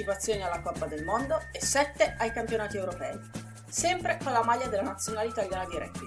partecipazioni alla Coppa del Mondo e sette ai campionati europei, sempre con la maglia della nazionale italiana di rugby.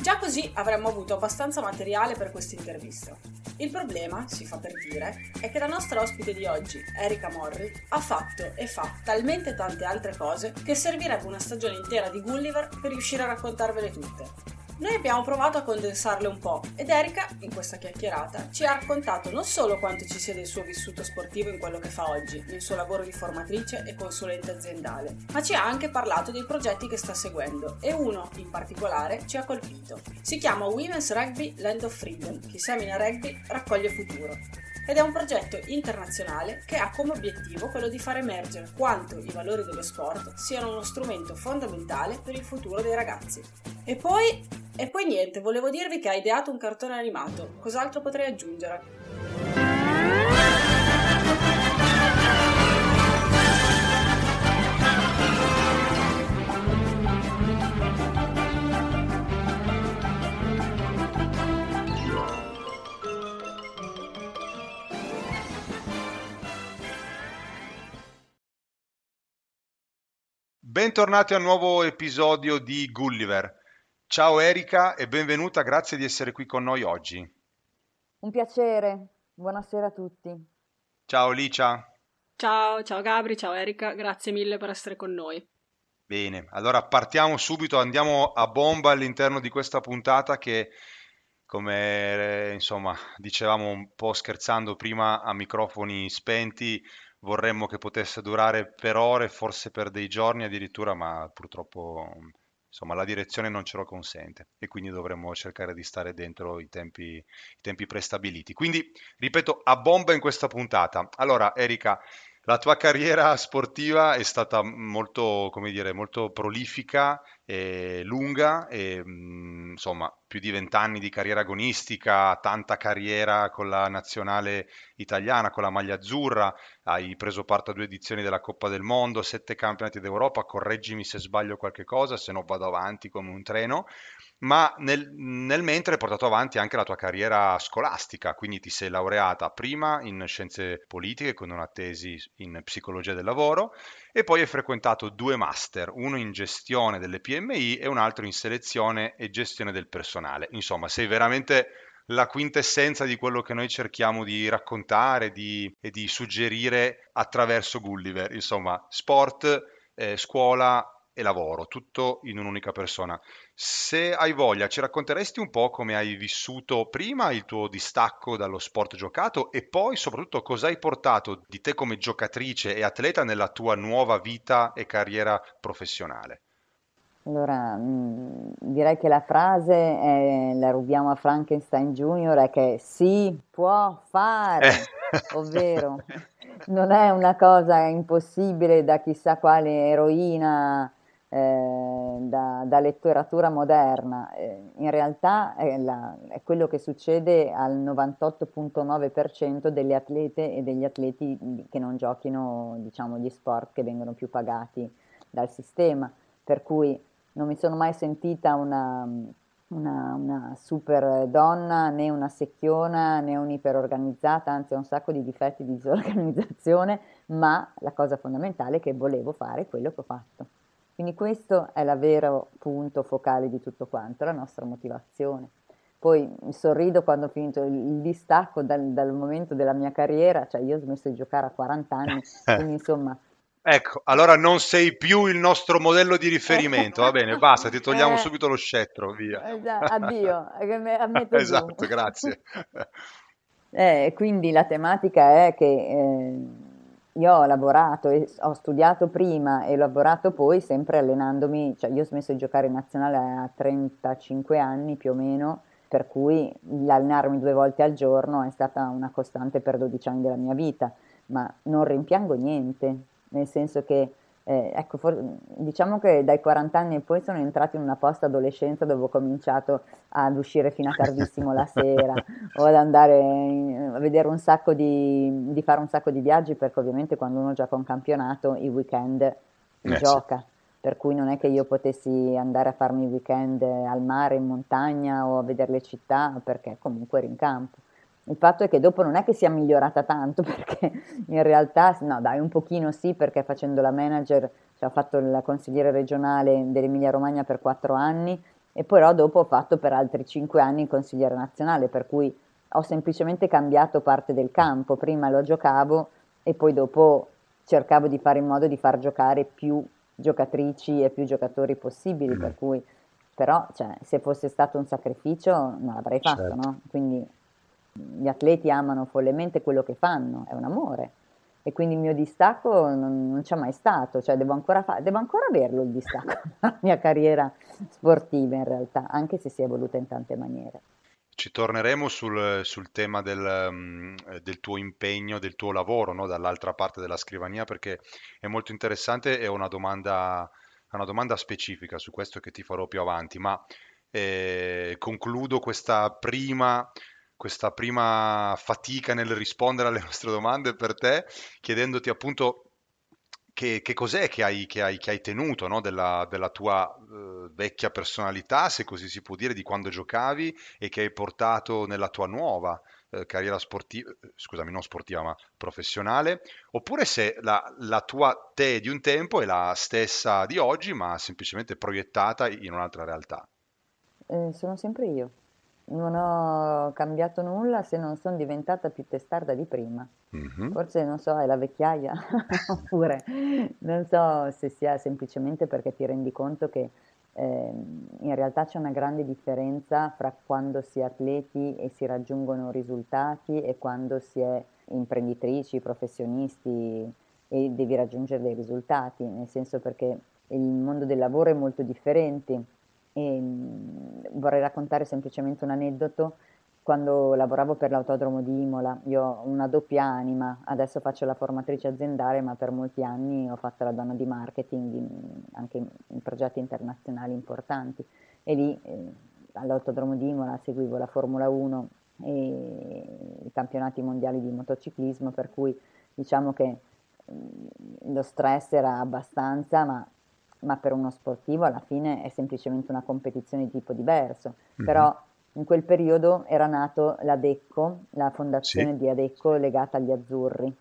Già così avremmo avuto abbastanza materiale per questa intervista. Il problema, si fa per dire, è che la nostra ospite di oggi, Erika Morri, ha fatto e fa talmente tante altre cose che servirebbe una stagione intera di Gulliver per riuscire a raccontarvele tutte. Noi abbiamo provato a condensarle un po' ed Erika, in questa chiacchierata, ci ha raccontato non solo quanto ci sia del suo vissuto sportivo in quello che fa oggi, nel suo lavoro di formatrice e consulente aziendale, ma ci ha anche parlato dei progetti che sta seguendo e uno, in particolare, ci ha colpito. Si chiama Women's Rugby Land of Freedom, chi semina rugby raccoglie futuro ed è un progetto internazionale che ha come obiettivo quello di far emergere quanto i valori dello sport siano uno strumento fondamentale per il futuro dei ragazzi. E poi, e poi niente, volevo dirvi che ha ideato un cartone animato, cos'altro potrei aggiungere? Bentornati a un nuovo episodio di Gulliver. Ciao Erika e benvenuta, grazie di essere qui con noi oggi. Un piacere, buonasera a tutti. Ciao Licia. Ciao, ciao Gabri, ciao Erika, grazie mille per essere con noi. Bene, allora partiamo subito, andiamo a bomba all'interno di questa puntata che, come eh, insomma dicevamo un po' scherzando prima a microfoni spenti, vorremmo che potesse durare per ore, forse per dei giorni addirittura, ma purtroppo insomma, la direzione non ce lo consente e quindi dovremmo cercare di stare dentro i tempi, i tempi prestabiliti. Quindi, ripeto, a bomba in questa puntata. Allora, Erika, la tua carriera sportiva è stata molto, come dire, molto prolifica e lunga, e, mh, insomma, più di vent'anni di carriera agonistica, tanta carriera con la nazionale italiana, con la maglia azzurra, hai preso parte a due edizioni della Coppa del Mondo, sette campionati d'Europa, correggimi se sbaglio qualche cosa, se no vado avanti come un treno ma nel, nel, mentre hai portato avanti anche la tua carriera scolastica, quindi ti sei laureata prima in scienze politiche con una tesi in psicologia del lavoro e poi hai frequentato due master, uno in gestione delle PMI e un altro in selezione e gestione del personale. Insomma, sei veramente la quintessenza di quello che noi cerchiamo di raccontare di, e di suggerire attraverso Gulliver. Insomma, sport, eh, scuola e lavoro, tutto in un'unica persona. Se hai voglia, ci racconteresti un po' come hai vissuto prima il tuo distacco dallo sport giocato e poi soprattutto cosa hai portato di te come giocatrice e atleta nella tua nuova vita e carriera professionale? Allora, mh, direi che la frase è, la rubiamo a Frankenstein Junior, è che si può fare, eh. ovvero non è una cosa impossibile da chissà quale eroina eh, da, da, letteratura moderna. Eh, in realtà è, la, è, quello che succede al 98.9% delle atlete e degli atleti che non giochino diciamo, gli sport che vengono più pagati dal sistema. Per cui non mi sono mai sentita una, una, una super donna, né una secchiona, né un'iperorganizzata, anzi ho un sacco di difetti di disorganizzazione, ma la cosa fondamentale è che volevo fare quello che ho fatto. Quindi questo è il vero punto focale di tutto quanto, la nostra motivazione. Poi sorrido quando ho finito il distacco dal, dal momento della mia carriera, cioè io ho smesso di giocare a 40 anni, quindi insomma Ecco, allora non sei più il nostro modello di riferimento, va bene, basta, ti togliamo eh, subito lo scettro, via. addio, Esatto, grazie. Eh, quindi la tematica è che eh, io ho lavorato e ho studiato prima e ho lavorato poi sempre allenandomi, cioè io ho smesso di giocare in nazionale a 35 anni più o meno, per cui l'allenarmi due volte al giorno è stata una costante per 12 anni della mia vita, ma non rimpiango niente, nel senso che eh, ecco, for- diciamo che dai 40 anni e poi sono entrato in una post-adolescenza dove ho cominciato ad uscire fino a tardissimo la sera o ad andare in, a vedere un sacco di, di, fare un sacco di viaggi perché ovviamente quando uno gioca un campionato i weekend eh, gioca. Sì. Per cui non è che io potessi andare a farmi i weekend al mare, in montagna o a vedere le città perché comunque ero in campo. Il fatto è che dopo non è che sia migliorata tanto, perché in realtà, no dai, un pochino sì, perché facendo la manager, cioè ho fatto la consigliere regionale dell'Emilia Romagna per quattro anni, e però dopo ho fatto per altri cinque anni il consigliere nazionale, per cui ho semplicemente cambiato parte del campo, prima lo giocavo e poi dopo cercavo di fare in modo di far giocare più giocatrici e più giocatori possibili, mm. per cui però cioè, se fosse stato un sacrificio non l'avrei fatto, certo. no? Quindi gli atleti amano follemente quello che fanno, è un amore. E quindi il mio distacco non, non c'è mai stato, cioè devo ancora, fa- devo ancora averlo il distacco nella mia carriera sportiva in realtà, anche se si è evoluta in tante maniere. Ci torneremo sul, sul tema del, mm, del, tuo impegno, del tuo lavoro, no? dall'altra parte della scrivania, perché è molto interessante e ho una domanda una domanda specifica su questo che ti farò più avanti, ma eh, concludo questa prima, questa prima fatica nel rispondere alle nostre domande per te, chiedendoti appunto che, che cos'è che hai, che hai, che hai tenuto no? della, della, tua uh, vecchia personalità, se così si può dire, di quando giocavi e che hai portato nella tua nuova eh, carriera sportiva, eh, scusami, non sportiva ma professionale, oppure se la, la, tua te di un tempo è la stessa di oggi ma semplicemente proiettata in un'altra realtà. Eh, sono sempre io. Non ho cambiato nulla se non sono diventata più testarda di prima. Mm-hmm. Forse non so, è la vecchiaia, oppure non so se sia semplicemente perché ti rendi conto che eh, in realtà c'è una grande differenza fra quando si è atleti e si raggiungono risultati e quando si è imprenditrici, professionisti e devi raggiungere dei risultati, nel senso perché il mondo del lavoro è molto differente e mh, vorrei raccontare semplicemente un aneddoto. Quando lavoravo per l'autodromo di Imola, io ho una doppia anima, adesso faccio la formatrice aziendale, ma per molti anni ho fatto la donna di marketing in, anche in, in, progetti internazionali importanti. E lì eh, all'autodromo di Imola seguivo la Formula 1 e i campionati mondiali di motociclismo, per cui diciamo che mm, lo stress era abbastanza, ma, ma, per uno sportivo alla fine è semplicemente una competizione di tipo diverso, mm-hmm. però in quel periodo era nato l'Adecco, la fondazione sì. di Adecco legata agli azzurri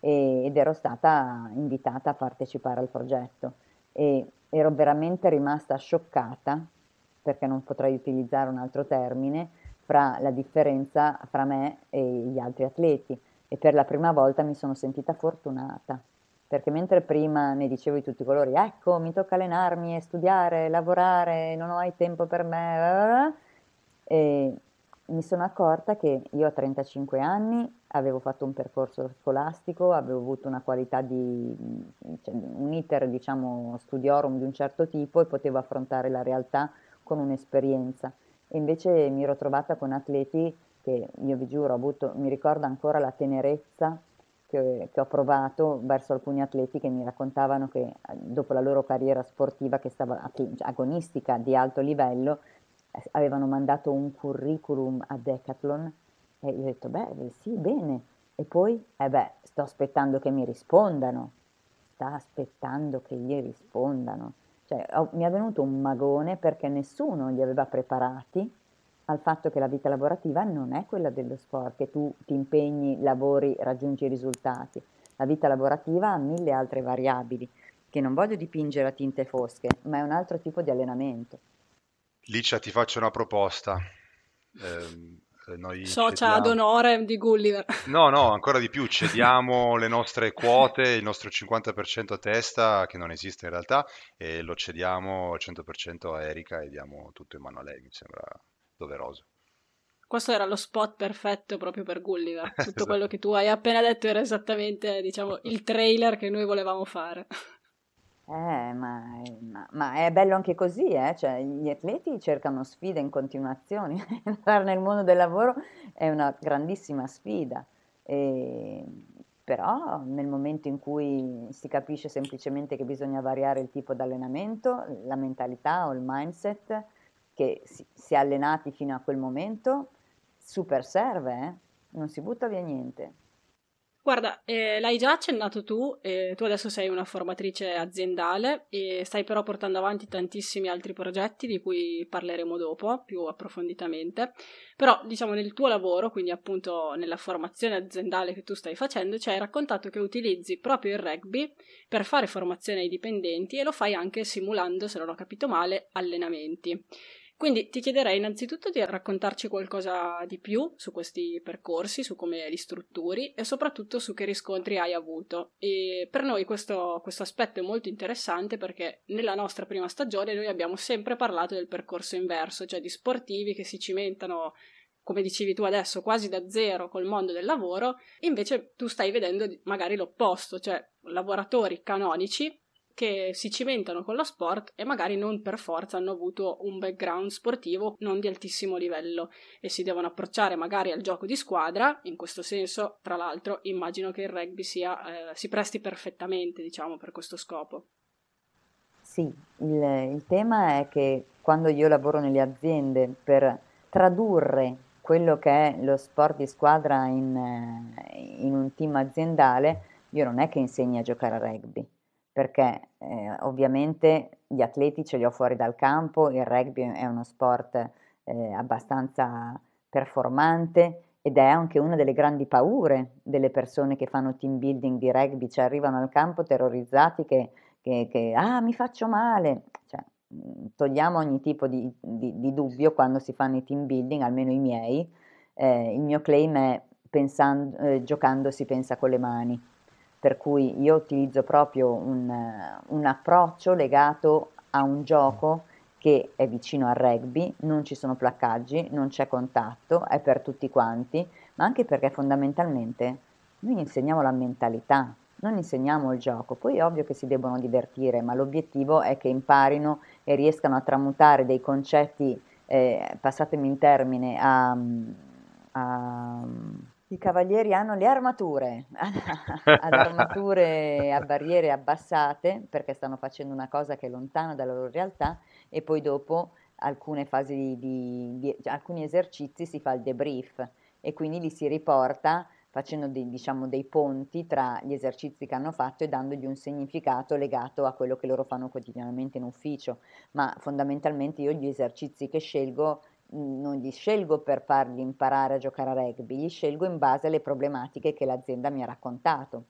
e, ed ero stata invitata a partecipare al progetto e ero veramente rimasta scioccata, perché non potrei utilizzare un altro termine, fra la differenza fra me e gli altri atleti e per la prima volta mi sono sentita fortunata perché mentre prima ne dicevo di tutti i colori, ecco, mi tocca allenarmi e studiare, lavorare, non ho mai tempo per me, e mi sono accorta che io a 35 anni avevo fatto un percorso scolastico, avevo avuto una qualità di, cioè, un iter, diciamo, studiorum di un certo tipo e potevo affrontare la realtà con un'esperienza. E invece mi ero trovata con atleti che, io vi giuro, avuto, mi ricordo ancora la tenerezza che, che ho provato verso alcuni atleti che mi raccontavano che dopo la loro carriera sportiva, che stava agonistica di alto livello, avevano mandato un curriculum a Decathlon e io ho detto, beh, sì, bene. E poi, eh beh, sto aspettando che mi rispondano. Sta aspettando che gli rispondano. Cioè, ho, mi è venuto un magone perché nessuno li aveva preparati al fatto che la vita lavorativa non è quella dello sport, che tu ti impegni, lavori, raggiungi i risultati. La vita lavorativa ha mille altre variabili, che non voglio dipingere a tinte fosche, ma è un altro tipo di allenamento. Licia, ti faccio una proposta. Eh, noi Socia cediamo... ad onore di Gulliver. No, no, ancora di più, cediamo le nostre quote, il nostro 50% a testa, che non esiste in realtà, e lo cediamo al 100% a Erika e diamo tutto in mano a lei, mi sembra doveroso. Questo era lo spot perfetto proprio per Gulliver. Tutto esatto. quello che tu hai appena detto era esattamente, diciamo, il trailer che noi volevamo fare. Eh, ma, ma, ma è bello anche così, eh? Cioè, gli atleti cercano sfide in continuazione. Entrare nel mondo del lavoro è una grandissima sfida. E, però nel momento in cui si capisce semplicemente che bisogna variare il tipo di allenamento, la mentalità o il mindset che si, si è allenati fino a quel momento, super serve, eh? non si butta via niente. Guarda, eh, l'hai già accennato tu, eh, tu adesso sei una formatrice aziendale e stai però portando avanti tantissimi altri progetti di cui parleremo dopo più approfonditamente, però diciamo nel tuo lavoro, quindi appunto nella formazione aziendale che tu stai facendo, ci hai raccontato che utilizzi proprio il rugby per fare formazione ai dipendenti e lo fai anche simulando, se non ho capito male, allenamenti. Quindi ti chiederei innanzitutto di raccontarci qualcosa di più su questi percorsi, su come li strutturi e soprattutto su che riscontri hai avuto. E per noi questo, questo aspetto è molto interessante perché nella nostra prima stagione noi abbiamo sempre parlato del percorso inverso, cioè di sportivi che si cimentano come dicevi tu adesso, quasi da zero col mondo del lavoro, invece tu stai vedendo magari l'opposto, cioè lavoratori canonici che si cimentano con lo sport e magari non per forza hanno avuto un background sportivo non di altissimo livello e si devono approcciare magari al gioco di squadra. In questo senso, tra l'altro, immagino che il rugby sia, eh, si presti perfettamente, diciamo, per questo scopo. Sì, il, il tema è che quando io lavoro nelle aziende per tradurre quello che è lo sport di squadra in, eh, in un team aziendale, io non è che insegni a giocare a rugby perché eh, ovviamente gli atleti ce li ho fuori dal campo, il rugby è uno sport eh, abbastanza performante ed è anche una delle grandi paure delle persone che fanno team building di rugby, cioè arrivano al campo terrorizzati che, che, che ah mi faccio male, cioè, mm, togliamo ogni tipo di, di, di, dubbio quando si fanno i team building, almeno i miei, eh, il mio claim è pensando, eh, giocando si pensa con le mani per cui io utilizzo proprio un, un approccio legato a un gioco che è vicino al rugby, non ci sono placcaggi, non c'è contatto, è per tutti quanti, ma anche perché fondamentalmente noi insegniamo la mentalità, non insegniamo il gioco, poi è ovvio che si debbono divertire, ma l'obiettivo è che imparino e riescano a tramutare dei concetti, eh, passatemi in termine, a, a i cavalieri hanno le armature, ad armature a barriere abbassate perché stanno facendo una cosa che è lontana dalla loro realtà e poi dopo alcune fasi di, di, alcuni esercizi si fa il debrief e quindi li si riporta facendo dei, diciamo, dei ponti tra gli esercizi che hanno fatto e dandogli un significato legato a quello che loro fanno quotidianamente in ufficio. Ma fondamentalmente io gli esercizi che scelgo non li scelgo per fargli imparare a giocare a rugby, li scelgo in base alle problematiche che l'azienda mi ha raccontato.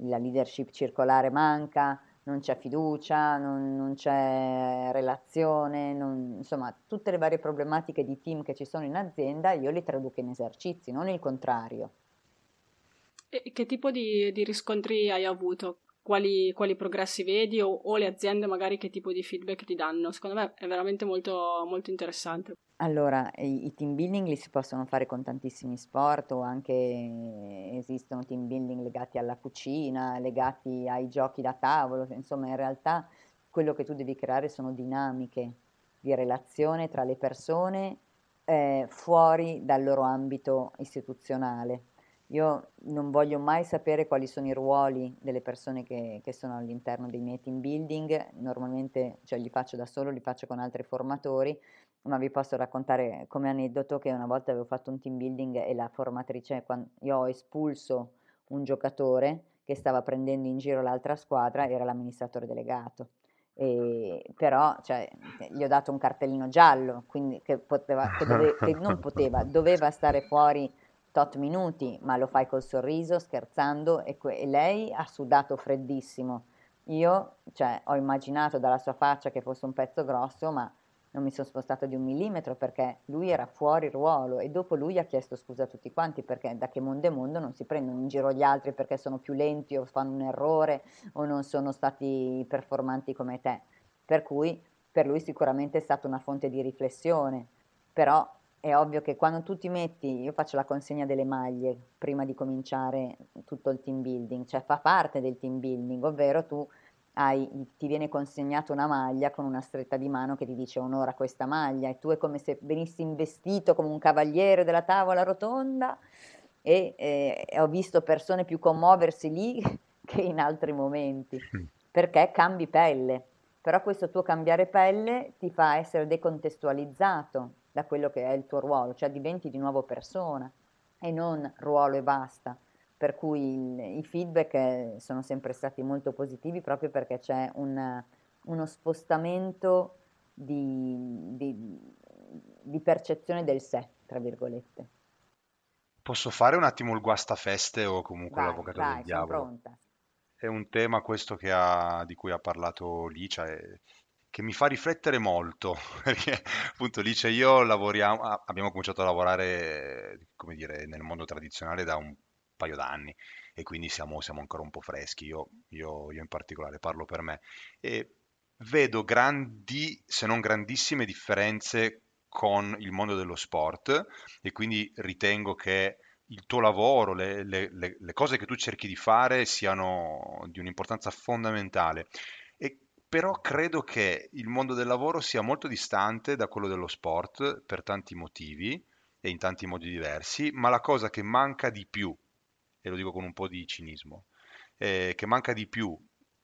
La leadership circolare manca, non c'è fiducia, non, non c'è relazione, non, insomma tutte le varie problematiche di team che ci sono in azienda io le traduco in esercizi, non il contrario. E che tipo di, di riscontri hai avuto? Quali, quali progressi vedi o, o, le aziende magari che tipo di feedback ti danno. Secondo me è veramente molto, molto interessante. Allora, i, team building li si possono fare con tantissimi sport o anche esistono team building legati alla cucina, legati ai giochi da tavolo, insomma in realtà quello che tu devi creare sono dinamiche di relazione tra le persone eh, fuori dal loro ambito istituzionale io non voglio mai sapere quali sono i ruoli delle persone che, che sono all'interno dei miei team building, normalmente cioè, li faccio da solo, li faccio con altri formatori, ma vi posso raccontare come aneddoto che una volta avevo fatto un team building e la formatrice, quando io ho espulso un giocatore che stava prendendo in giro l'altra squadra, era l'amministratore delegato. E, però cioè, gli ho dato un cartellino giallo, quindi che, poteva, che, dove, che non poteva, doveva stare fuori tot minuti, ma lo fai col sorriso, scherzando e, que- e lei ha sudato freddissimo. Io, cioè, ho immaginato dalla sua faccia che fosse un pezzo grosso, ma non mi sono spostata di un millimetro perché lui era fuori ruolo e dopo lui ha chiesto scusa a tutti quanti perché da che mondo è mondo non si prendono in giro gli altri perché sono più lenti o fanno un errore o non sono stati performanti come te. Per cui per lui sicuramente è stata una fonte di riflessione, però è ovvio che quando tu ti metti, io faccio la consegna delle maglie prima di cominciare tutto il team building, cioè fa parte del team building, ovvero tu hai, ti viene consegnata una maglia con una stretta di mano che ti dice onora questa maglia e tu è come se venissi investito come un cavaliere della tavola rotonda e eh, ho visto persone più commuoversi lì che in altri momenti, mm. perché cambi pelle, però questo tuo cambiare pelle ti fa essere decontestualizzato da quello che è il tuo ruolo, cioè diventi di nuovo persona e non ruolo e basta. per cui i feedback sono sempre stati molto positivi proprio perché c'è un, uno spostamento di, di, di percezione del sé, tra virgolette. Posso fare un attimo il guastafeste o comunque Vai, l'avvocato vai, del diavolo? pronta. È un tema questo che ha- di cui ha parlato Licia e che mi fa riflettere molto, perché appunto Licia e io lavoriamo, a- abbiamo cominciato a lavorare, come dire, nel mondo tradizionale da un paio d'anni e quindi siamo, siamo ancora un po' freschi, io, io- io in particolare parlo per me, e vedo grandi, se non grandissime differenze con il mondo dello sport e quindi ritengo che il tuo lavoro, le- le- le cose che tu cerchi di fare siano di un'importanza fondamentale. Però credo che il mondo del lavoro sia molto distante da quello dello sport per tanti motivi e in tanti modi diversi, ma la cosa che manca di più, e lo dico con un po' di cinismo, eh, che manca di più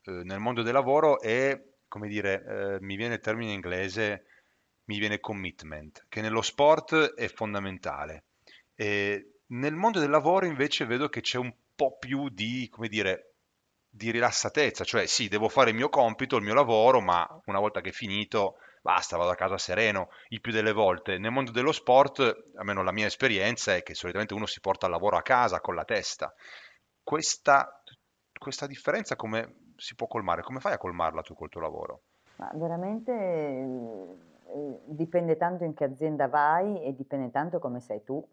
eh, nel mondo del lavoro è, come dire, eh, mi viene il termine inglese, mi viene commitment, che nello sport è fondamentale. E nel mondo del lavoro invece vedo che c'è un po' più di, come dire, di rilassatezza, cioè sì, devo fare il mio compito, il mio lavoro, ma una volta che è finito, basta, vado a casa sereno. Il più delle volte nel mondo dello sport, almeno la mia esperienza è che solitamente uno si porta il lavoro a casa con la testa. Questa, questa differenza come si può colmare? Come fai a colmarla tu col tuo lavoro? Ma veramente eh, dipende tanto in che azienda vai e dipende tanto come sei tu,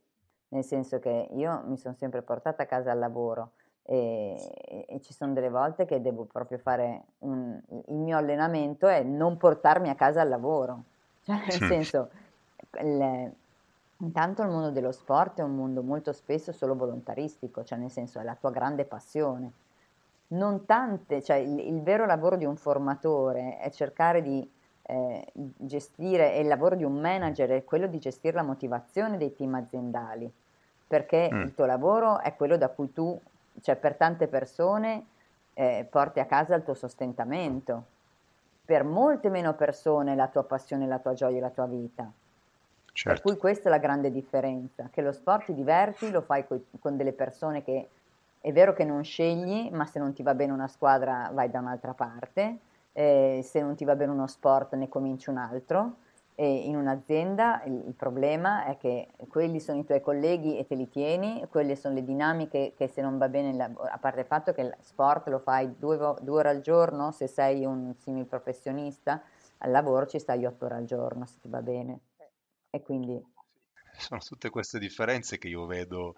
nel senso che io mi sono sempre portata a casa al lavoro e, e ci sono delle volte che devo proprio fare un, il mio allenamento è non portarmi a casa al lavoro, cioè nel senso, il- intanto il mondo dello sport è un mondo molto spesso solo volontaristico, cioè nel senso è la tua grande passione. Non tante, cioè il, il vero lavoro di un formatore è cercare di eh, gestire, e il lavoro di un manager è quello di gestire la motivazione dei team aziendali, perché Mm, il tuo lavoro è quello da cui tu, cioè per tante persone, eh, porti a casa il tuo sostentamento. Per molte meno persone la tua passione, la tua gioia la tua vita. Per certo. cui questa è la grande differenza, che lo sport ti diverti, lo fai coi- con delle persone che è vero che non scegli, ma se non ti va bene una squadra vai da un'altra parte, eh, se non ti va bene uno sport ne cominci un altro. E in un'azienda il, il problema è che quelli sono i tuoi colleghi e te li tieni, quelle sono le dinamiche che se non va bene, il lav- a parte il fatto che il sport lo fai due, due ore al giorno, se sei un simil professionista, al lavoro ci stai otto ore al giorno se ti va bene. E quindi Sono tutte queste differenze che io vedo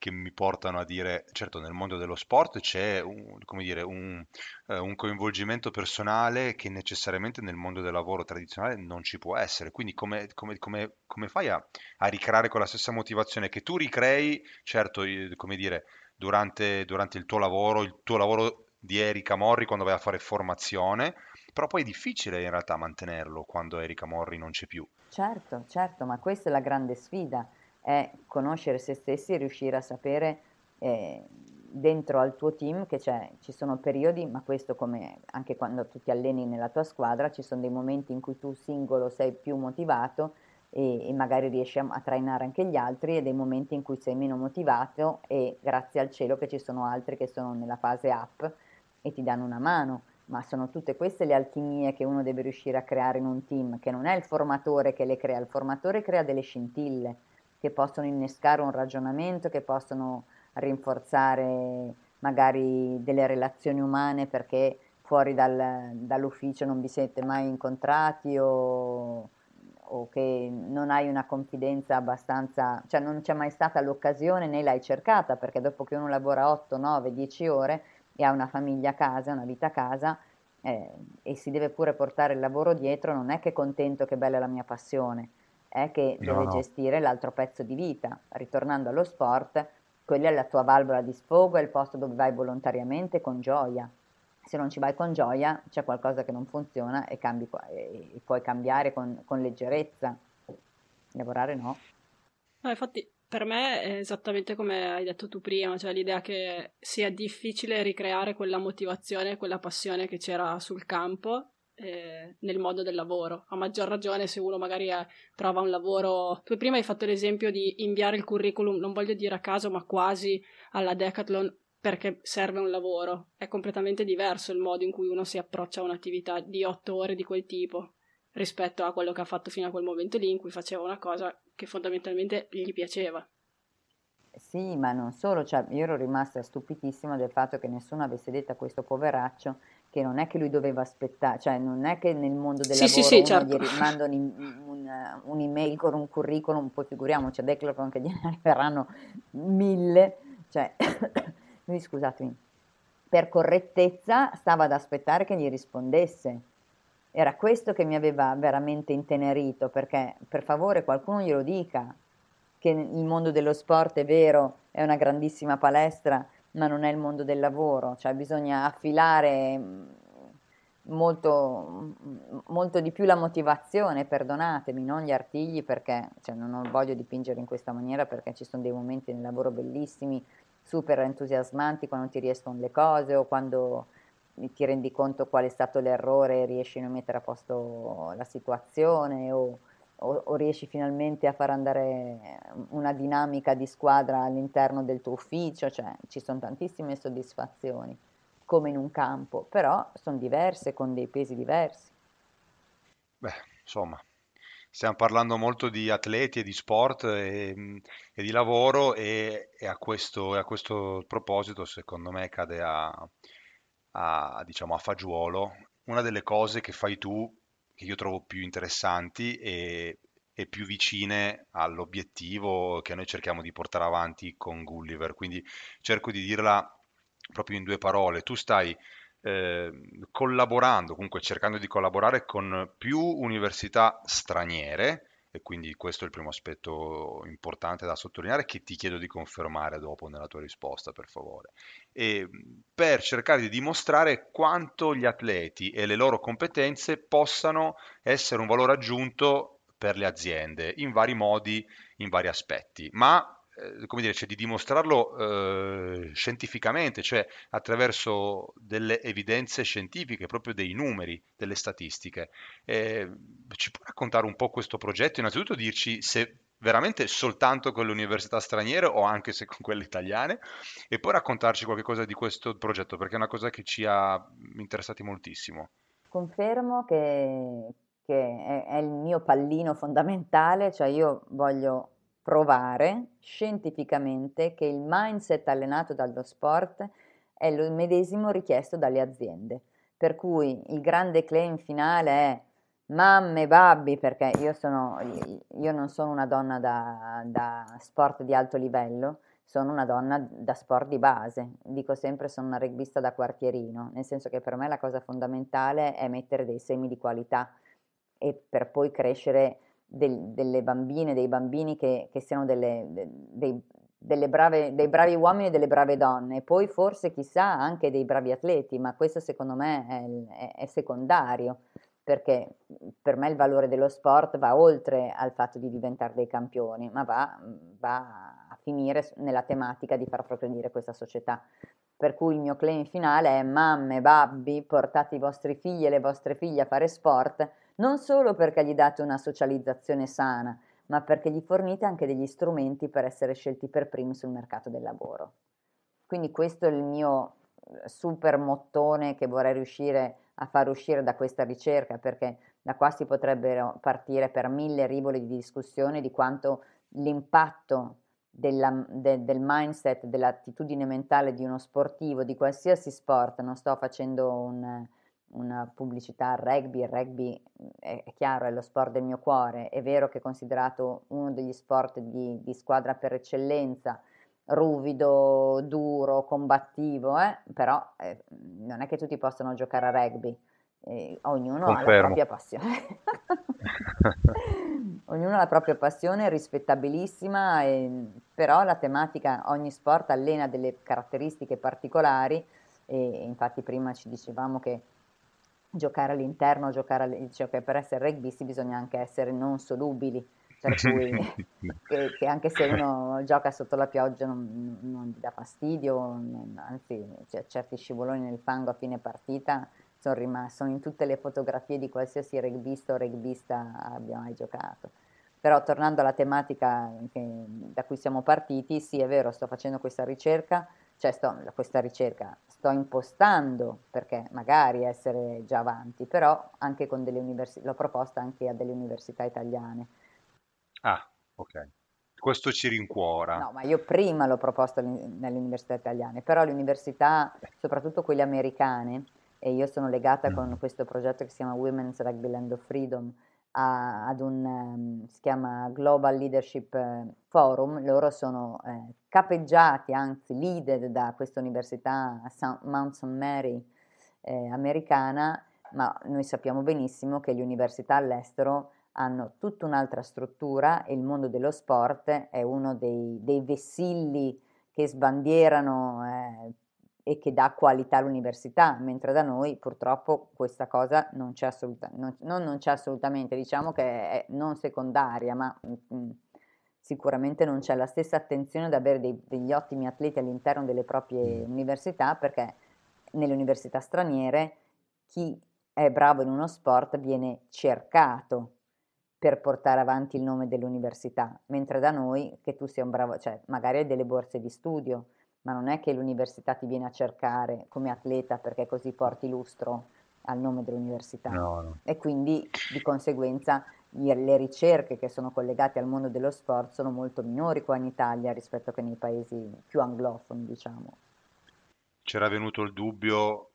che mi portano a dire, certo, nel mondo dello sport c'è un, dire, un, eh, un coinvolgimento personale che necessariamente nel mondo del lavoro tradizionale non ci può essere. Quindi come, come- come- come fai a, a ricreare quella stessa motivazione che tu ricrei, certo, come dire, durante, durante il tuo lavoro, il tuo lavoro di Erika Morri quando vai a fare formazione, però poi è difficile in realtà mantenerlo quando Erika Morri non c'è più. Certo, certo, ma questa è la grande sfida, è conoscere se stessi e riuscire a sapere eh, dentro al tuo team che ci sono periodi, ma questo come anche quando tu ti alleni nella tua squadra, ci sono dei momenti in cui tu singolo sei più motivato e, e magari riesci a, a trainare anche gli altri e dei momenti in cui sei meno motivato e grazie al cielo che ci sono altri che sono nella fase up e ti danno una mano. Ma sono tutte queste le alchimie che uno deve riuscire a creare in un team, che non è il formatore che le crea, il formatore crea delle scintille che possono innescare un ragionamento, che possono rinforzare magari delle relazioni umane perché fuori dal- dall'ufficio non vi siete mai incontrati o, o che non hai una confidenza abbastanza, cioè non c'è mai stata l'occasione né l'hai cercata perché dopo che uno lavora 8, 9, 10 ore e ha una famiglia a casa, una vita a casa eh, e si deve pure portare il lavoro dietro, non è che contento che bella è la mia passione, è che No, deve no. gestire l'altro pezzo di vita. Ritornando allo sport, quella è la tua valvola di sfogo, è il posto dove vai volontariamente con gioia. Se non ci vai con gioia, c'è qualcosa che non funziona e, cambi e puoi cambiare con, con leggerezza. Lavorare no. No, infatti per me è esattamente come hai detto tu prima, cioè l'idea che sia difficile ricreare quella motivazione, quella passione che c'era sul campo eh, nel mondo del lavoro. A maggior ragione se uno magari è, trova un lavoro. Tu prima hai fatto l'esempio di inviare il curriculum, non voglio dire a caso, ma quasi alla Decathlon perché serve un lavoro. È completamente diverso il modo in cui uno si approccia a un'attività di otto ore di quel tipo rispetto a quello che ha fatto fino a quel momento lì in cui faceva una cosa che fondamentalmente gli piaceva. Sì, ma non solo, cioè, io ero rimasta stupitissima del fatto che nessuno avesse detto a questo poveraccio che non è che lui doveva aspettare, cioè non è che nel mondo del sì, lavoro sì, sì, certo. gli manda un, un, un'email con un curriculum, poi figuriamoci a Declaron che gliene arriveranno mille, cioè, lui scusatemi, per correttezza stava ad aspettare che gli rispondesse. Era questo che mi aveva veramente intenerito, perché per favore qualcuno glielo dica, che il mondo dello sport è vero, è una grandissima palestra, ma non è il mondo del lavoro, cioè bisogna affilare mm, molto, mm, molto di più la motivazione, perdonatemi, non gli artigli perché cioè, non voglio dipingere in questa maniera perché ci sono dei momenti nel lavoro bellissimi, super entusiasmanti quando ti riescono le cose o quando ti rendi conto qual è stato l'errore e riesci a mettere a posto la situazione o o, o, riesci finalmente a far andare una dinamica di squadra all'interno del tuo ufficio, cioè ci sono tantissime soddisfazioni, come in un campo, però sono diverse, con dei pesi diversi. Beh, insomma, stiamo parlando molto di atleti e di sport e, e di lavoro e, e, a questo, a questo, proposito, secondo me, cade a, a, diciamo, a fagiolo una delle cose che fai tu che io trovo più interessanti e, e più vicine all'obiettivo che noi cerchiamo di portare avanti con Gulliver. Quindi cerco di dirla proprio in due parole. Tu stai eh, collaborando, comunque cercando di collaborare con più università straniere e quindi questo è il primo aspetto importante da sottolineare che ti chiedo di confermare dopo nella tua risposta, per favore. E per cercare di dimostrare quanto gli atleti e le loro competenze possano essere un valore aggiunto per le aziende in vari modi, in vari aspetti, ma come dire, cioè di dimostrarlo eh, scientificamente, cioè attraverso delle evidenze scientifiche, proprio dei numeri, delle statistiche. Eh, ci puoi raccontare un po' questo progetto? Innanzitutto dirci se veramente soltanto con le università straniere o anche se con quelle italiane e poi raccontarci qualche cosa di questo progetto perché è una cosa che ci ha interessati moltissimo. Confermo che, che è, è il mio pallino fondamentale, cioè io voglio provare scientificamente che il mindset allenato dallo sport è il medesimo richiesto dalle aziende. Per cui il grande claim finale è mamme, babbi, perché io, sono, io non sono una donna da, da, sport di alto livello, sono una donna da sport di base. Dico sempre sono una rugbista da quartierino, nel senso che per me la cosa fondamentale è mettere dei semi di qualità e per poi crescere del, delle bambine, dei bambini che, che siano delle, de, dei, delle brave, dei bravi uomini e delle brave donne, poi forse chissà anche dei bravi atleti, ma questo secondo me è, è, è secondario perché per me il valore dello sport va oltre al fatto di diventare dei campioni, ma va, va, a finire nella tematica di far progredire questa società. Per cui il mio claim finale è mamme, babbi, portate i vostri figli e le vostre figlie a fare sport, non solo perché gli date una socializzazione sana, ma perché gli fornite anche degli strumenti per essere scelti per primi sul mercato del lavoro. Quindi questo è il mio eh, super mottone che vorrei riuscire a far uscire da questa ricerca, perché da qua si potrebbero partire per mille rivoli di discussione di quanto l'impatto della, de, del mindset, dell'attitudine mentale di uno sportivo, di qualsiasi sport, non sto facendo un, una pubblicità al rugby, il rugby è, è, chiaro, è lo sport del mio cuore, è vero che è considerato uno degli sport di, di squadra per eccellenza, ruvido, duro, combattivo, eh? però eh, non è che tutti possano giocare a rugby, eh, ognuno Confermo. ha la propria passione. ognuno ha la propria passione, rispettabilissima, però la tematica, ogni sport allena delle caratteristiche particolari e infatti prima ci dicevamo che giocare all'interno, giocare all... cioè che per essere rugbisti bisogna anche essere non solubili, per cui che, che, anche se uno gioca sotto la pioggia non, non gli dà fastidio, non, anzi cioè, certi scivoloni nel fango a fine partita sono rimasti, sono in tutte le fotografie di qualsiasi rugbista o rugbista abbia mai giocato. Però tornando alla tematica che, da cui siamo partiti, sì è vero, sto facendo questa ricerca, cioè sto, questa ricerca, sto impostando perché magari essere già avanti, però anche con delle università, l'ho proposta anche a delle università italiane. Ah, ok. Questo ci rincuora. No, ma io prima l'ho proposto nelle università italiane, però le università, soprattutto quelle americane, e io sono legata mm. con questo progetto che si chiama Women's Rugby Land of Freedom, a, ad un, um, si chiama Global Leadership eh, Forum, loro sono eh, capeggiati, anzi leader da questa università Mount St. Mary eh, americana, ma noi sappiamo benissimo che le università all'estero hanno tutta un'altra struttura e il mondo dello sport è uno dei, dei vessilli che sbandierano eh, e che dà qualità all'università, mentre da noi purtroppo questa cosa non c'è, assoluta, non, non c'è assolutamente, diciamo che è non secondaria, ma mh, mm, mm, sicuramente non c'è la stessa attenzione ad avere dei, degli ottimi atleti all'interno delle proprie mm. università, perché nelle università straniere chi è bravo in uno sport viene cercato per portare avanti il nome dell'università, mentre da noi che tu sia un bravo, cioè magari hai delle borse di studio, ma non è che l'università ti viene a cercare come atleta perché così porti lustro al nome dell'università. No, no. E quindi di conseguenza le ricerche che sono collegate al mondo dello sport sono molto minori qua in Italia rispetto che nei paesi più anglofoni, diciamo. C'era venuto il dubbio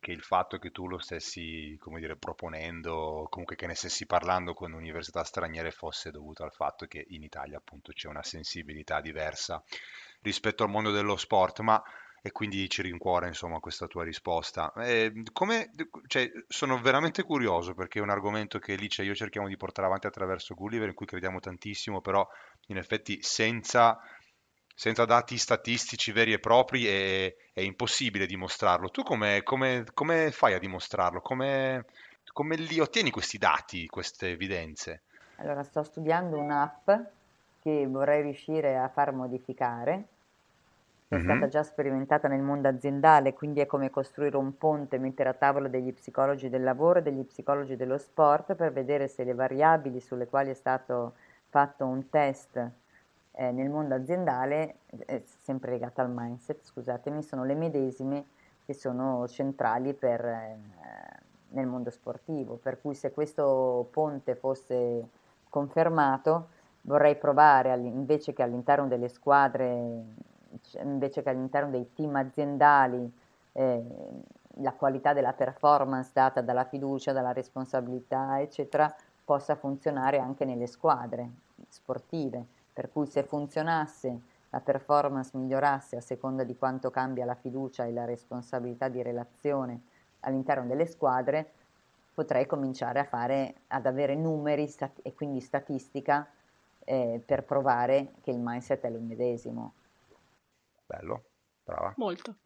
che il fatto che tu lo stessi, come dire, proponendo, comunque che ne stessi parlando con università straniere fosse dovuto al fatto che in Italia appunto c'è una sensibilità diversa rispetto al mondo dello sport, ma e quindi ci rincuora insomma questa tua risposta. Eh, come, cioè, sono veramente curioso perché è un argomento che Lice e io cerchiamo di portare avanti attraverso Gulliver in cui crediamo tantissimo, però in effetti senza, senza dati statistici veri e propri è, è impossibile dimostrarlo. Tu come, come, come fai a dimostrarlo? Come, come li ottieni questi dati, queste evidenze? Allora, sto studiando un'app che vorrei riuscire a far modificare, è stata già sperimentata nel mondo aziendale, quindi è come costruire un ponte, mettere a tavola degli psicologi del lavoro e degli psicologi dello sport per vedere se le variabili sulle quali è stato fatto un test eh, nel mondo aziendale, eh, sempre legata al mindset, scusatemi, sono le medesime che sono centrali per, eh, nel mondo sportivo. Per cui se questo ponte fosse confermato, vorrei provare invece che all'interno delle squadre, invece che all'interno dei team aziendali, eh, la qualità della performance data dalla fiducia, dalla responsabilità, eccetera, possa funzionare anche nelle squadre sportive. Per cui se funzionasse, la performance migliorasse a seconda di quanto cambia la fiducia e la responsabilità di relazione all'interno delle squadre, potrei cominciare a fare, ad avere numeri stat- e quindi statistica eh, per provare che il mindset è lo medesimo. Bello, brava. Molto.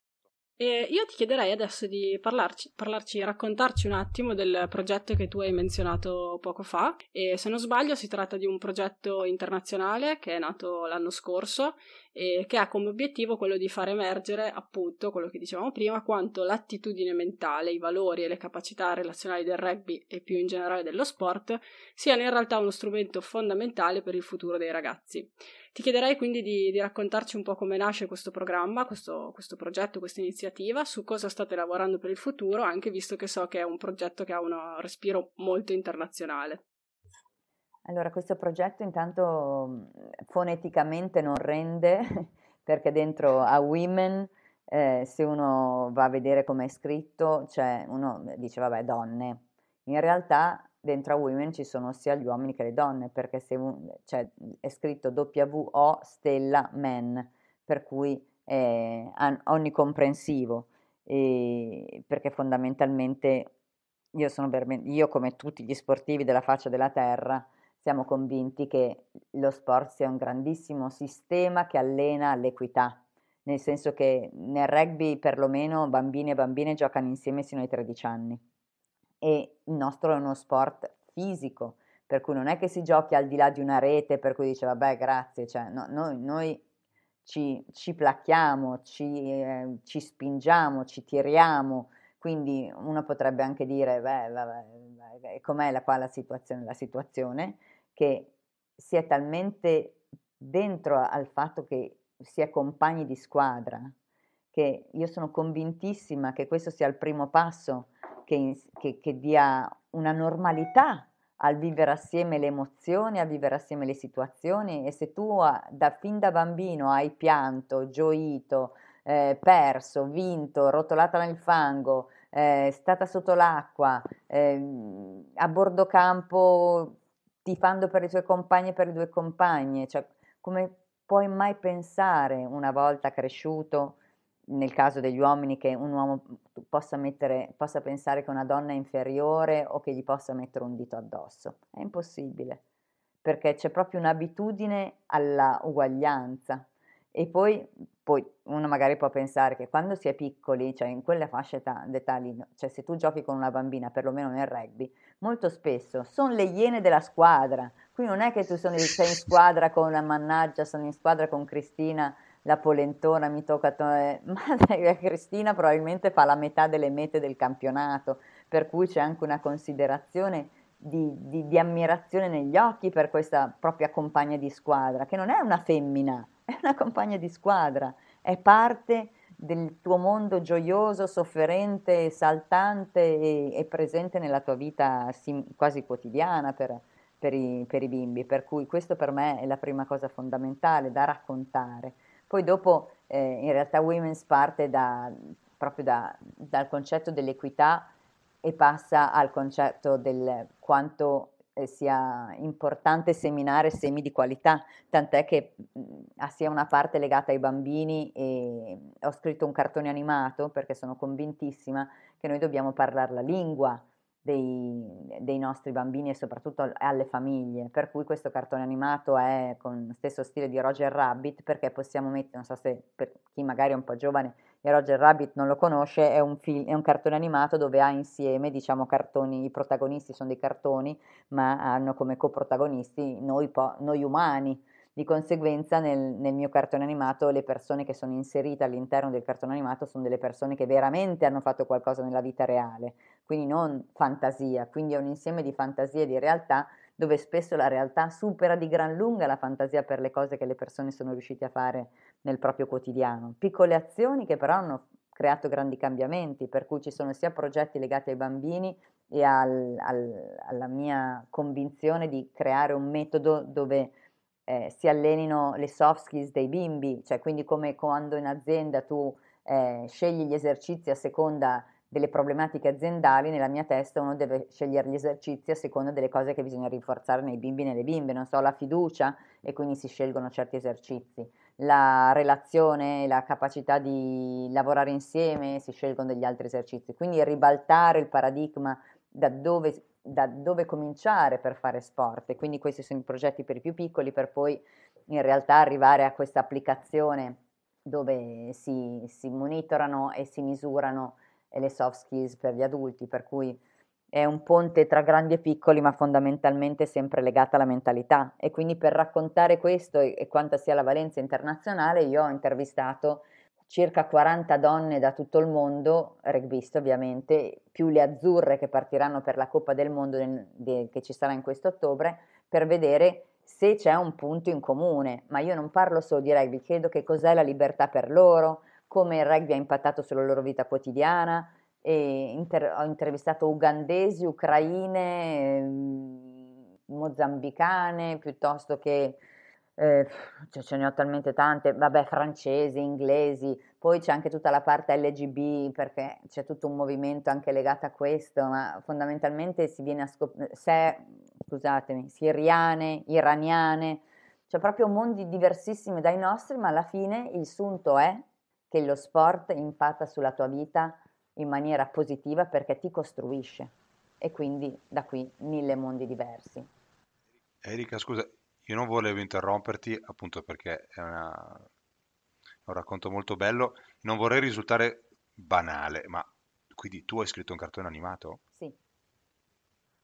E io ti chiederei adesso di parlarci, parlarci, raccontarci un attimo del progetto che tu hai menzionato poco fa. E se non sbaglio, si tratta di un progetto internazionale che è nato l'anno scorso e che ha come obiettivo quello di far emergere, appunto, quello che dicevamo prima, quanto l'attitudine mentale, i valori e le capacità relazionali del rugby e più in generale dello sport siano in realtà uno strumento fondamentale per il futuro dei ragazzi. Ti chiederei quindi di, di raccontarci un po' come nasce questo programma, questo, questo progetto, questa iniziativa, su cosa state lavorando per il futuro, anche visto che so che è un progetto che ha un respiro molto internazionale. Allora, questo progetto intanto foneticamente non rende perché dentro a Women, eh, se uno va a vedere come è scritto, cioè uno dice vabbè donne. In realtà dentro a Women ci sono sia gli uomini che le donne, perché se cioè, è scritto WO stella men, per cui è onnicomprensivo, perché fondamentalmente io, sono io come tutti gli sportivi della faccia della terra siamo convinti che lo sport sia un grandissimo sistema che allena l'equità, nel senso che nel rugby perlomeno bambini e bambine giocano insieme sino ai 13 anni e il nostro è uno sport fisico, per cui non è che si giochi al di là di una rete per cui dice vabbè grazie, cioè, no, noi, noi ci, ci, placchiamo, ci, eh, ci spingiamo, ci tiriamo, Quindi uno potrebbe anche dire, beh, vabbè, beh, com'è la, qua la situazione? La situazione che si è talmente dentro al fatto che si è compagni di squadra, che io sono convintissima che questo sia il primo passo che, che, che dia una normalità al vivere assieme le emozioni, a vivere assieme le situazioni e se tu da, fin da bambino hai pianto, gioito, eh, perso, vinto, rotolata nel fango, eh, stata sotto l'acqua, eh, a bordo campo tifando per i tuoi compagni e per le tue compagne, cioè come puoi mai pensare una volta cresciuto nel caso degli uomini che un uomo possa, mettere, possa pensare che una donna è inferiore o che gli possa mettere un dito addosso. È impossibile, perché c'è proprio un'abitudine alla uguaglianza. E poi, poi, uno magari può pensare che quando si è piccoli, cioè in quella fascia d'età lì, cioè se tu giochi con una bambina, perlomeno nel rugby, molto spesso sono le iene della squadra. Qui non è che tu sei in squadra con la mannaggia, sono in squadra con Cristina la polentona mi tocca, to- eh, ma Cristina probabilmente fa la metà delle mete del campionato, per cui c'è anche una considerazione di, di, di, ammirazione negli occhi per questa propria compagna di squadra, che non è una femmina, è una compagna di squadra, è parte del tuo mondo gioioso, sofferente, saltante e, e presente nella tua vita sim- quasi quotidiana per, per, i, per i bimbi, per cui questo per me è la prima cosa fondamentale da raccontare. Poi dopo eh, in realtà Women's parte da, proprio da, dal concetto dell'equità e passa al concetto del quanto eh, sia importante seminare semi di qualità, tant'è che mh, ha sia una parte legata ai bambini e ho scritto un cartone animato perché sono convintissima che noi dobbiamo parlare la lingua dei, dei, nostri bambini e soprattutto alle famiglie, per cui questo cartone animato è con lo stesso stile di Roger Rabbit perché possiamo mettere, non so se per chi magari è un po' giovane e Roger Rabbit non lo conosce, è un, film, è un cartone animato dove ha insieme, diciamo, cartoni, i protagonisti sono dei cartoni, ma hanno come coprotagonisti noi, noi umani, di conseguenza nel, nel, mio cartone animato le persone che sono inserite all'interno del cartone animato sono delle persone che veramente hanno fatto qualcosa nella vita reale, quindi non fantasia, quindi è un insieme di fantasie e di realtà dove spesso la realtà supera di gran lunga la fantasia per le cose che le persone sono riuscite a fare nel proprio quotidiano. Piccole azioni che però hanno creato grandi cambiamenti, per cui ci sono sia progetti legati ai bambini e al, al, alla mia convinzione di creare un metodo dove eh, si allenino le soft skills dei bimbi, cioè quindi come quando in azienda tu eh, scegli gli esercizi a seconda delle problematiche aziendali, nella mia testa uno deve scegliere gli esercizi a seconda delle cose che bisogna rinforzare nei bimbi e nelle bimbe, non so, la fiducia e quindi si scelgono certi esercizi, la relazione, la capacità di lavorare insieme, si scelgono degli altri esercizi, quindi ribaltare il paradigma da dove da dove cominciare per fare sport e quindi questi sono i progetti per i più piccoli per poi in realtà arrivare a questa applicazione dove si, si monitorano e si misurano le soft skills per gli adulti, per cui è un ponte tra grandi e piccoli, ma fondamentalmente sempre legata alla mentalità. E quindi per raccontare questo e, e quanta sia la valenza internazionale, io ho intervistato circa 40 donne da tutto il mondo, rugbiste ovviamente, più le azzurre che partiranno per la Coppa del Mondo che ci sarà in questo ottobre, per vedere se c'è un punto in comune. Ma io non parlo solo di rugby, chiedo che cos'è la libertà per loro, come il rugby ha impattato sulla loro vita quotidiana. Inter- ho intervistato ugandesi, ucraine, ehm, mozambicane, piuttosto che eh, cioè ce ne ho talmente tante, vabbè, francesi, inglesi, poi c'è anche tutta la parte LGB perché c'è tutto un movimento anche legato a questo, ma fondamentalmente si viene a scoprire, scusatemi, siriane, iraniane, cioè proprio mondi diversissimi dai nostri, ma alla fine il sunto è che lo sport impatta sulla tua vita in maniera positiva perché ti costruisce e quindi da qui mille mondi diversi. Erika, scusa, io non volevo interromperti appunto perché è, una, è un racconto molto bello, non vorrei risultare banale, ma quindi tu hai scritto un cartone animato? Sì.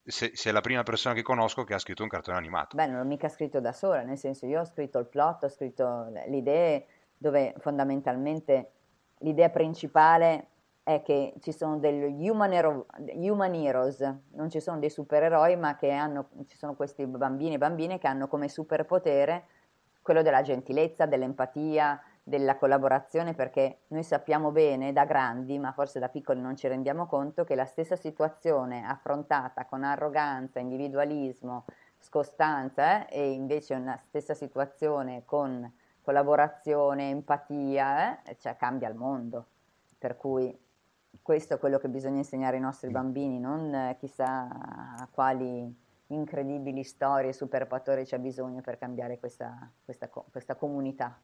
Se, sei la prima persona che conosco che ha scritto un cartone animato. Beh, non l'ho mica scritto da sola, nel senso io ho scritto il plot, ho scritto le idee dove fondamentalmente l'idea principale è che ci sono degli human, hero, human heroes, non ci sono dei supereroi, ma che hanno, ci sono questi bambini e bambine che hanno come superpotere quello della gentilezza, dell'empatia, della collaborazione, perché noi sappiamo bene da grandi, ma forse da piccoli non ci rendiamo conto, che la stessa situazione affrontata con arroganza, individualismo, scostanza, eh, e invece una stessa situazione con collaborazione, empatia, eh, cioè cambia il mondo. Per cui questo è quello che bisogna insegnare ai nostri bambini, non eh, chissà quali incredibili storie, superpattori c'è bisogno per cambiare questa, questa, questa comunità.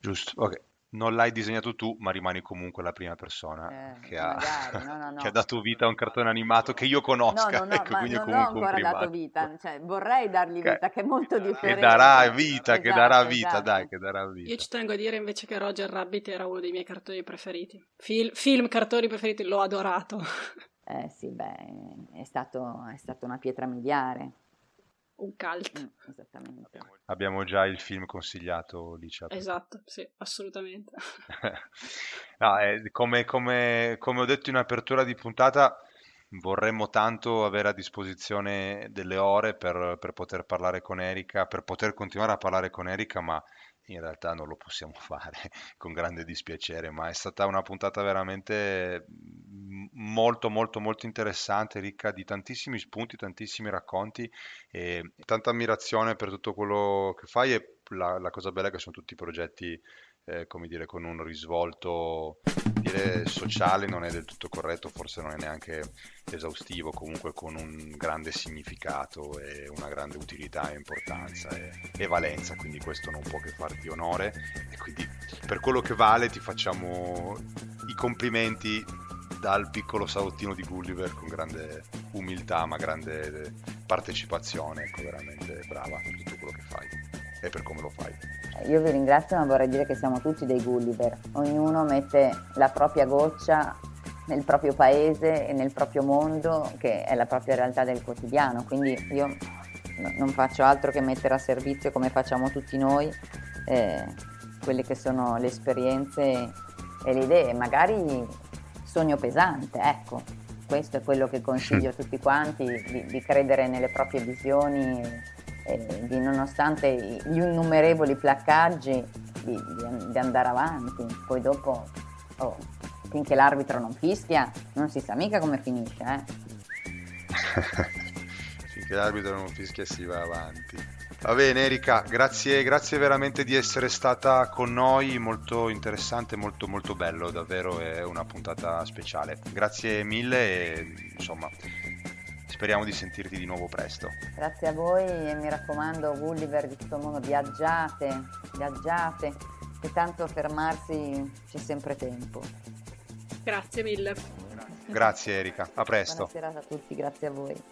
Giusto, ok. Non l'hai disegnato tu, ma rimani comunque la prima persona Eh, che ha, magari, no, no, no. che ha dato vita a un cartone animato che io conosca, No, no, no, ecco, ma quindi non ho ancora dato vita, cioè vorrei dargli Che- vita, che è molto Che differente. darà vita, che darà Esatto, vita, esatto. dai, che darà Io vita. ci tengo a dire invece che Roger Rabbit era uno dei miei cartoni preferiti. Fil- film, cartoni preferiti, l'ho adorato. Eh sì, beh, è stato, è stata una pietra miliare. Un cult. Mm, esattamente. Abbiamo già il film consigliato lì. Esatto, sì, assolutamente. No, eh, come, come- come ho detto in apertura di puntata, vorremmo tanto avere a disposizione delle ore per, per poter parlare con Erika, per poter continuare a parlare con Erika, ma in realtà non lo possiamo fare con grande dispiacere, ma è stata una puntata veramente mm, molto molto molto interessante, ricca di tantissimi spunti, tantissimi racconti e tanta ammirazione per tutto quello che fai e la, la cosa bella è che sono tutti progetti eh, come dire, con un risvolto dire sociale non è del tutto corretto, forse non è neanche esaustivo, comunque con un grande significato e una grande utilità e importanza e, e valenza, quindi questo non può che farti onore. E quindi per quello che vale ti facciamo i complimenti dal piccolo salottino di Gulliver con grande umiltà ma grande partecipazione, ecco veramente brava per tutto quello che fai e per come lo fai. Io vi ringrazio, ma vorrei dire che siamo tutti dei Gulliver. Ognuno mette la propria goccia nel proprio paese e nel proprio mondo, che è la propria realtà del quotidiano. Quindi io no- non faccio altro che mettere a servizio, come facciamo tutti noi, eh, quelle che sono le esperienze e le idee. Magari sogno pesante, ecco. Questo è quello che consiglio a tutti quanti, di, di credere nelle proprie visioni e di nonostante gli innumerevoli placcaggi di, di- di andare avanti. Poi dopo, oh, finché l'arbitro non fischia, non si sa mica come finisce. Eh? Finché l'arbitro non fischia si va avanti. Va bene Erika, grazie, grazie veramente di essere stata con noi, molto interessante, molto molto bello, davvero è una puntata speciale. Grazie mille e insomma speriamo di sentirti di nuovo presto. Grazie a voi e mi raccomando, Gulliver di tutto il mondo, viaggiate, viaggiate, che tanto a fermarsi c'è sempre tempo. Grazie mille. Grazie Erika, a presto. Buona serata a tutti, grazie a voi.